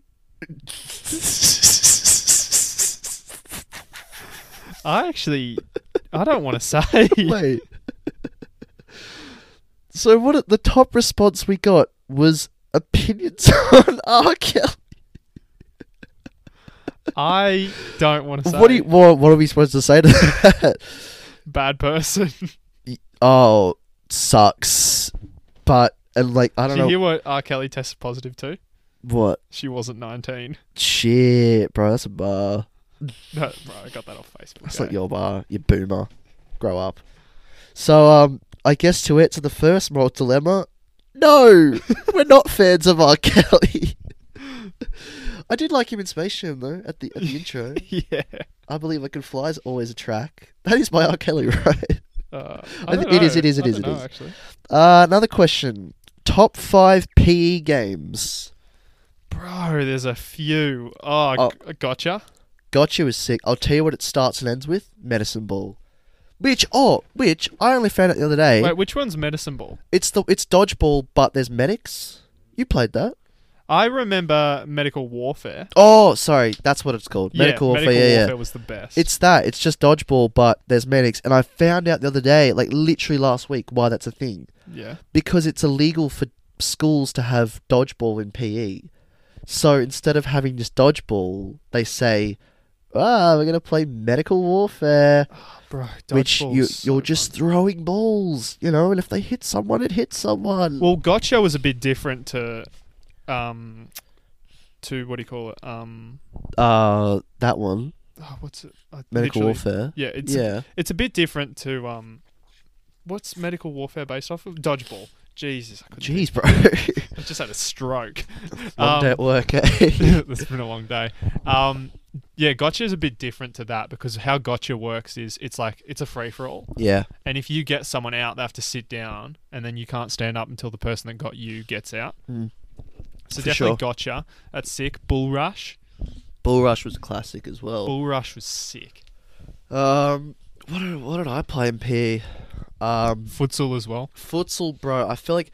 I actually, I don't want to say. Wait. so what? The top response we got was opinions on R. Kelly. I don't want to say. What do you, what, what are we supposed to say to that? Bad person. oh, sucks. But and like I don't you know You hear what R. Kelly tested positive to? what She wasn't 19. shit, bro. That's a bar. No, bro, I got that off Facebook. That's eh? not your bar. You boomer. Grow up. So um, I guess to answer the first moral dilemma, no, we're not fans of R. Kelly. I did like him in Space Jam though. At the at the intro, yeah. I believe I can fly is always a track. That is by R. Kelly, right? Uh, I don't it is, know. it is, it I is, don't it know, is. Actually. Uh, another question: Top five PE games. Bro, there's a few. Oh, Oh. g- gotcha. Gotcha is sick. I'll tell you what it starts and ends with: Medicine Ball. Which oh, which I only found out the other day. Wait, which one's Medicine Ball? It's the it's dodgeball, but there's medics. You played that? I remember Medical Warfare. Oh, sorry, that's what it's called. Yeah, Medical warfare. Medical yeah, Warfare yeah. was the best. It's that. It's just dodgeball, but there's medics. And I found out the other day, like literally last week, why that's a thing. yeah. Because it's illegal for schools to have dodgeball in PE. So instead of having just dodgeball, they say, "Ah, we're gonna play medical warfare." Bro, which you, so you're just fun. throwing balls, you know, and if they hit someone, it hits someone. Well, Gotcha was a bit different to, um, to what do you call it? Um, uh, that one, oh, what's it? I medical literally- warfare. Yeah, it's yeah, it's a bit different to um, what's Medical Warfare based off of? Dodgeball. Jesus, I couldn't jeez, bro. I just had a stroke. One day Um, at work, eh? it's been a long day. Um, yeah, Gotcha is a bit different to that because how Gotcha works is it's like it's a free for all, yeah, and if you get someone out, they have to sit down, and then you can't stand up until the person that got you gets out. Mm. So For definitely sure. Gotcha. That's sick. Bull Rush. Bull Rush was a classic as well. Bull Rush was sick. Um, what did, what did I play in PE? Um, Futsal as well. futsal, bro. I feel like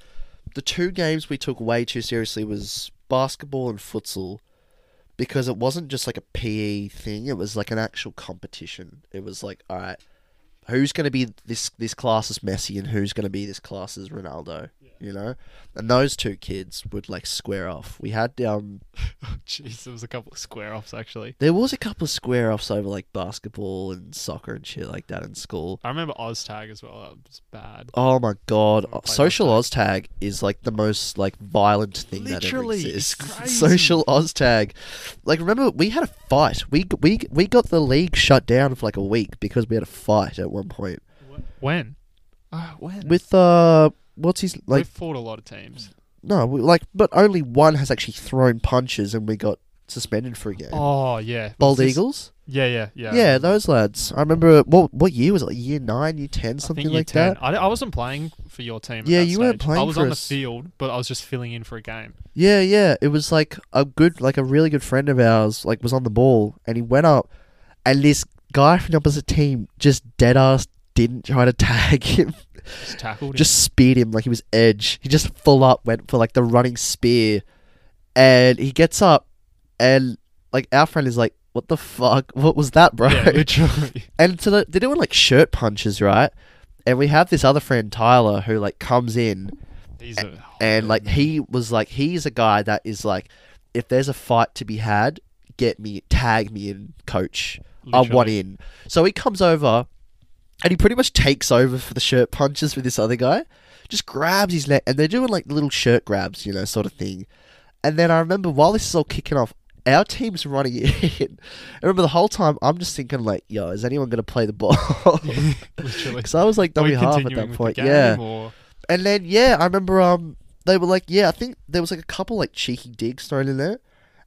the two games we took way too seriously was basketball and futsal because it wasn't just like a PE thing. It was like an actual competition. It was like, all right, who's going to be this this class's Messi and who's going to be this class's Ronaldo? You know, and those two kids would like square off. We had um, Jeez, there was a couple of square offs actually. there was a couple of square offs over like basketball and soccer and shit like that in school. I remember OzTag as well. That was bad. Oh my god, social Oztag. Oztag is like the most like violent thing Literally, that ever it's exists. crazy. Social Oztag, like remember we had a fight. We we we got the league shut down for like a week because we had a fight at one point When? Uh, when? with uh what's his like? We've fought a lot of teams. no we, like but only one has actually thrown punches and we got suspended for a game. Oh yeah, Bald this- Eagles. Yeah, yeah, yeah. Yeah, those lads. I remember what what year was it? Like year nine, year ten, I something think year like 10. that. I, I wasn't playing for your team. Yeah, you weren't playing I was on the field, but I was just filling in for a game. Yeah, yeah. It was like a good, like a really good friend of ours, like was on the ball, and he went up, and this guy from the opposite team just dead ass didn't try to tag him, Just tackled him. just speared him like he was edge. He just full up went for like the running spear, and he gets up, and like our friend is like, what the fuck? What was that, bro? Yeah, literally. And so the, they're doing like shirt punches, right? And we have this other friend Tyler who like comes in He's a and like he was like he's a guy that is like if there's a fight to be had, get me tag me in, coach. I want in. So he comes over and he pretty much takes over for the shirt punches with this other guy. Just grabs his neck and they're doing like little shirt grabs, you know, sort of thing. And then I remember while this is all kicking off, our team's running in. I remember the whole time I'm just thinking like, yo, is anyone gonna play the ball? Because I was like we half at that point. Yeah. Or And then yeah, I remember um they were like, yeah, I think there was like a couple like cheeky digs thrown in there.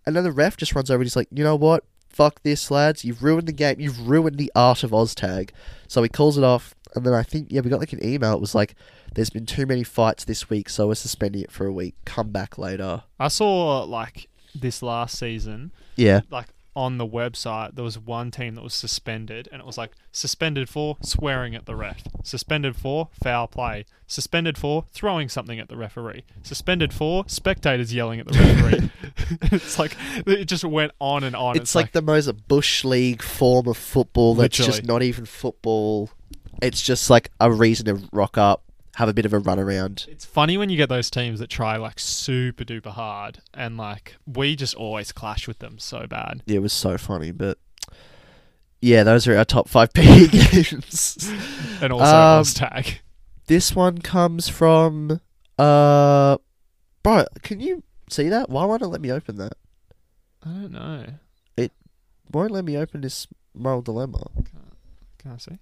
And then the ref just runs over and he's like, you know what? Fuck this, lads. You've ruined the game. You've ruined the art of Oztag. So he calls it off. And then I think, yeah, we got like an email. It was like, there's been too many fights this week, so we're suspending it for a week. Come back later. I saw like this last season, Yeah. like on the website, there was one team that was suspended, and it was like suspended for swearing at the ref, suspended for foul play, suspended for throwing something at the referee, suspended for spectators yelling at the referee. it's like it just went on and on. It's, like, the most bush league form of football that's just not even football. It's just like a reason to rock up, have a bit of a run around. It's funny when you get those teams that try like super duper hard, and like we just always clash with them so bad. Yeah, it was so funny, but yeah, those are our top five PE games. And also Um, tag. this one comes from uh, bro. Can you see that? Why won't it let me open that? I don't know. It won't let me open this moral dilemma. Can I see?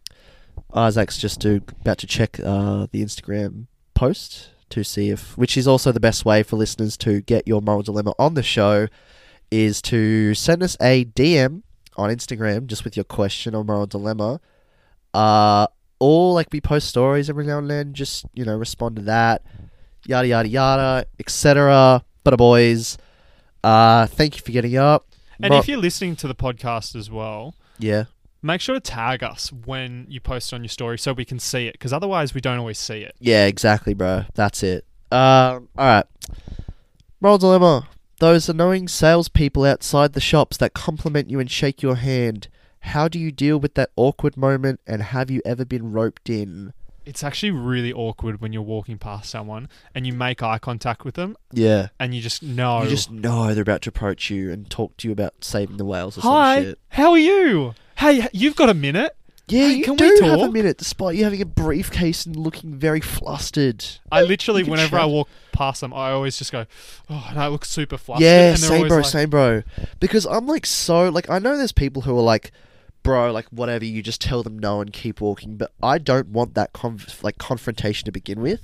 Isaac's just do, about to check uh, the Instagram post to see if, which is also the best way for listeners to get your moral dilemma on the show, is to send us a DM on Instagram just with your question or moral dilemma. Uh, or like we post stories every now and then, just you know respond to that, yada yada yada, etc. But boys, uh, thank you for getting up. And Mo- if you're listening to the podcast as well, yeah, make sure to tag us when you post on your story so we can see it, because otherwise we don't always see it. Yeah, exactly, bro. That's it. Um, all right. Moral dilemma: Those annoying salespeople outside the shops that compliment you and shake your hand. How do you deal with that awkward moment? And have you ever been roped in? It's actually really awkward when you're walking past someone and you make eye contact with them Yeah, and you just know. you just know they're about to approach you and talk to you about saving the whales or Hi, some shit. how are you? Hey, you've got a minute? Yeah, Hey, you can do we have a talk? minute, despite you having a briefcase and looking very flustered. I literally, whenever I walk past them, I always just go, oh, and I look super flustered. Yeah, same bro, like, same bro. Because I'm like so like I know there's people who are like, bro, like whatever, you just tell them no and keep walking. But I don't want that conf- like confrontation to begin with.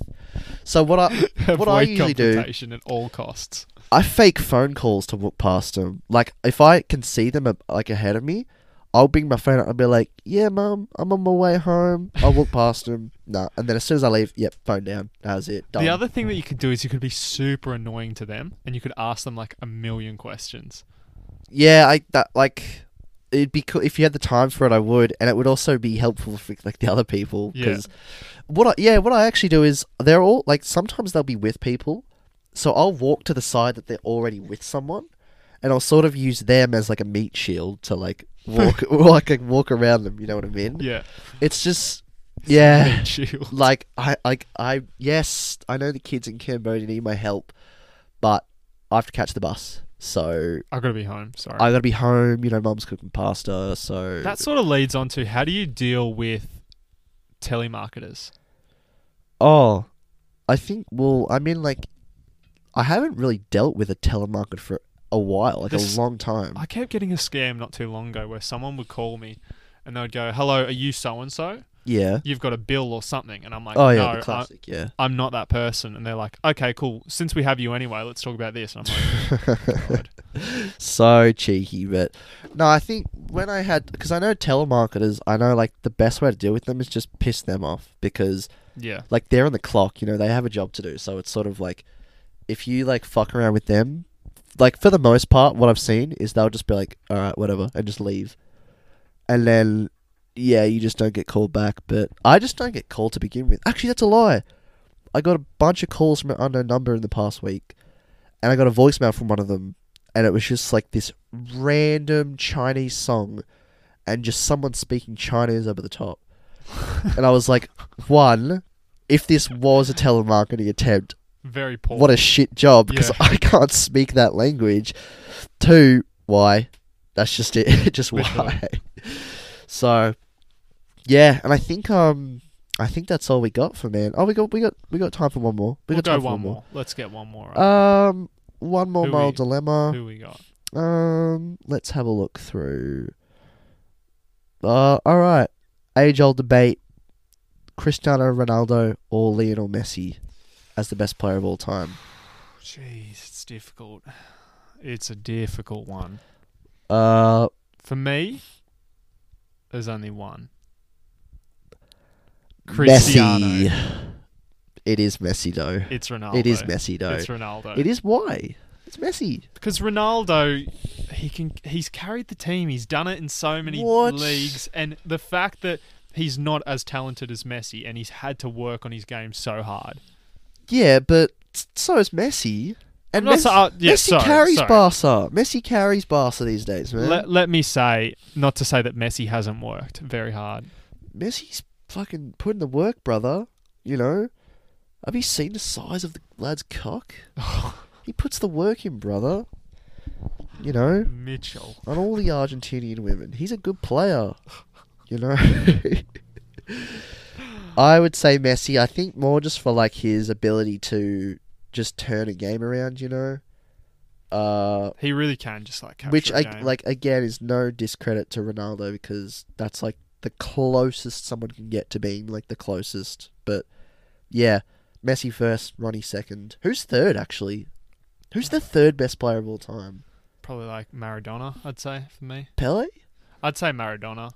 So what I what I usually do, confrontation at all costs. I fake phone calls to walk past them. Like if I can see them uh, like ahead of me, I'll bring my phone out and be like, "Yeah, mum, I'm on my way home." I'll walk past them, nah, and then as soon as I leave, yep, phone down. That's it. Done. The other thing that you could do is you could be super annoying to them and you could ask them like a million questions. Yeah, I that like it'd be cool if you had the time for it. I would, and it would also be helpful for like the other people. Yeah. Because what I yeah, what I actually do is they're all like sometimes they'll be with people, so I'll walk to the side that they're already with someone, and I'll sort of use them as like a meat shield to like walk like like, walk around them. You know what I mean? Yeah. It's just yeah. Shield. Like I like I yes, I know the kids in Cambodia need my help, but I have to catch the bus. So I've got to be home. Sorry. I gotta be home. You know, mum's cooking pasta, so that sort of leads on to how do you deal with telemarketers? Oh, I think. Well, I mean, like, I haven't really dealt with a telemarketer for a while, like This- a long time. I kept getting a scam not too long ago where someone would call me and they would go, "Hello, are you so and so? Yeah. You've got a bill or something?" And I'm like, Oh yeah, "No, the I- classic. yeah. I'm not that person." And they're like, "Okay, cool. Since we have you anyway, let's talk about this." And I'm like, so cheeky, but no, I think when I had because I know telemarketers, I know like the best way to deal with them is just piss them off because "Yeah, like they're on the clock. You know, they have a job to do, so it's sort of like if you like fuck around with them, like for the most part, what I've seen is they'll just be like, all right, whatever, and just leave, and then yeah, you just don't get called back. But I just don't get called to begin with. Actually, that's a lie. I got a bunch of calls from an unknown number in the past week, and I got a voicemail from one of them. and it was just like this random Chinese song, and just someone speaking Chinese over the top. and I was like, one, if this was a telemarketing attempt, Very poor. what a shit job because Yeah. I can't speak that language. Two, why? That's just it. just Literally. why. So, yeah, and I think um, I think that's all we got for man. Oh, we got we got we got time for one more. We we'll got go time for one more. Let's get one more. Um, one more Who moral we- dilemma. Who we got? Um, let's have a look through. Uh, all right. Age old debate: Cristiano Ronaldo or Lionel Messi as the best player of all time. Jeez, it's difficult. It's a difficult one. Uh, For me, there's only one. Cristiano. Messi. It is Messi though. It's Ronaldo. It is Messi though. It's Ronaldo. It is why. It's Messi. because Ronaldo, he can. He's carried the team. He's done it in so many What? leagues, and the fact that he's not as talented as Messi, and he's had to work on his game so hard. Yeah, but so is Messi. And Messi, so- uh, yeah, Messi sorry, carries sorry. Barca. Messi carries Barca these days, man. Let, let me say, not to say that Messi hasn't worked very hard. Messi's fucking put in the work, brother. You know, have you seen the size of the lad's cock? he puts the work in, brother. You know, Mitchell. on all the Argentinian women, he's a good player. You know, I would say Messi. I think more just for like his ability to just turn a game around. You know, uh, He really can just like which a I, like again is no discredit to Ronaldo because that's like the closest someone can get to being like the closest. But yeah, Messi first, Ronnie second. Who's third actually? Who's the third best player of all time? Probably like Maradona, I'd say for me. Pele. I'd say Maradona.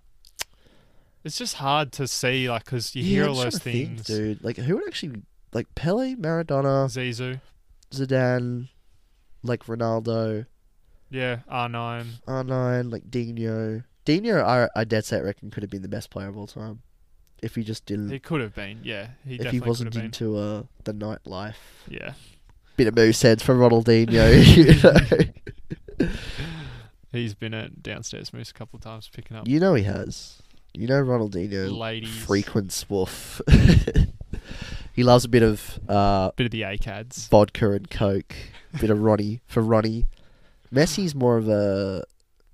It's just hard to see, like, because you Yeah, hear all those to think, things. dude. Like who would actually like Pele, Maradona, Zizou, Zidane, like Ronaldo, yeah, R9. R9, like Dino. Dino, I, I dead set reckon could have been the best player of all time if he just didn't. He could have been, yeah. He if he wasn't have been. into uh, the nightlife. Yeah, bit of Mooseheads for Ronaldinho. you, know? he's been at downstairs moose a couple of times picking up you know he has. You know Ronaldinho ladies. frequents woof. he loves a bit of uh, Bit of the ACADs. vodka and coke. Bit of Ronnie for Ronnie. Messi's more of a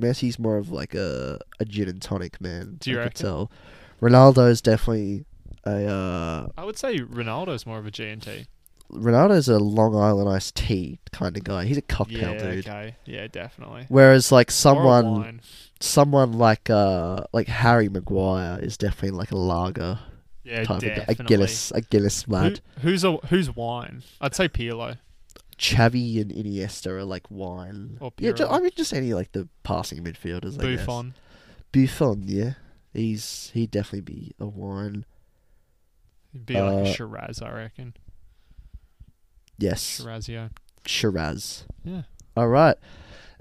Messi's more of like a a gin and tonic man. Do you I could reckon? tell. Ronaldo's definitely a uh, I would say Ronaldo's more of a G&T. Ronaldo's a Long Island iced tea kind of guy. He's a cocktail yeah, dude. okay. Yeah, definitely. Whereas like someone someone like uh like Harry Maguire is definitely like a lager Yeah, type of guy. definitely. A Guinness a Guinness Who, who's a who's wine? I'd say Pirlo. Xavi and Iniesta are like wine. Or yeah, ju- I mean just any like the passing midfielders. I guess. Buffon. Buffon, yeah, he's he'd definitely be a wine. He'd be like a Uh, Shiraz, I reckon. Yes, Shirazio. Shiraz. Yeah. All right,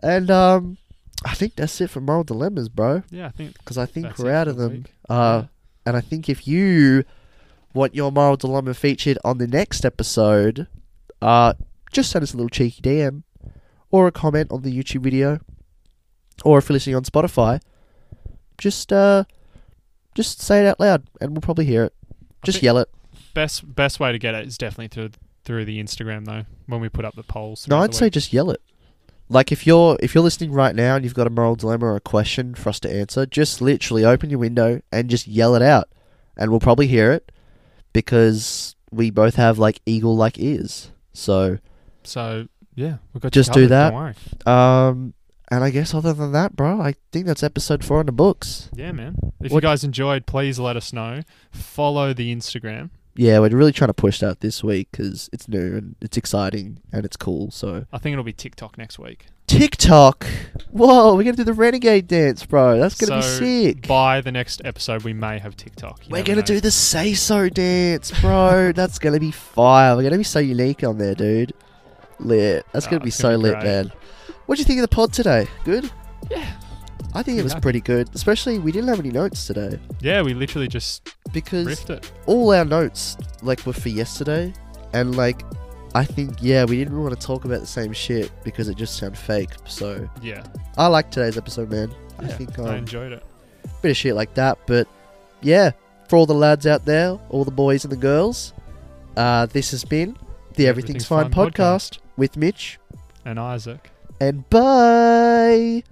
and um, I think that's it for moral dilemmas, bro. Yeah, I think Because I think we're out of them. week. Uh, Yeah. and I think if you want your moral dilemma featured on the next episode, uh, just send us a little cheeky DM or a comment on the YouTube video, or if you're listening on Spotify, just uh, just say it out loud, and we'll probably hear it. Just yell it. best best way to get it is definitely through through the Instagram though. When we put up the polls. No, I'd say just yell it. Like if you're if you're listening right now and you've got a moral dilemma or a question for us to answer, just literally open your window and just yell it out, and we'll probably hear it because we both have like eagle like ears. So So yeah, we've got Just do that. Don't worry. um, and I guess other than that, bro, I think that's episode four in the books. Yeah, man. If What- you guys enjoyed, please let us know. Follow the Instagram. Yeah, we're really trying to push that this week because it's new and it's exciting and it's cool. So I think it'll be TikTok next week. TikTok, whoa, we're gonna do the renegade dance, bro. That's gonna so be sick. By the next episode, we may have TikTok. We're gonna know. do the say so dance, bro. That's gonna be fire. We're gonna be so unique on there, dude. Lit. That's Oh, gonna be so gonna be lit, man. What do you think of the pod today? Good. Yeah. I think it was pretty good. Especially we didn't have any notes today Yeah, we literally just because it. all our notes like were for yesterday, and like I think yeah, we didn't want to talk about the same shit because it just sounded fake. So Yeah, I like today's episode, man. I yeah, think I um, enjoyed it. bit of shit like that. But yeah, for all the lads out there, all the boys and the girls, uh, this has been the Everything's, Everything's Fine, Fine podcast with Mitch. And Isaac. And bye.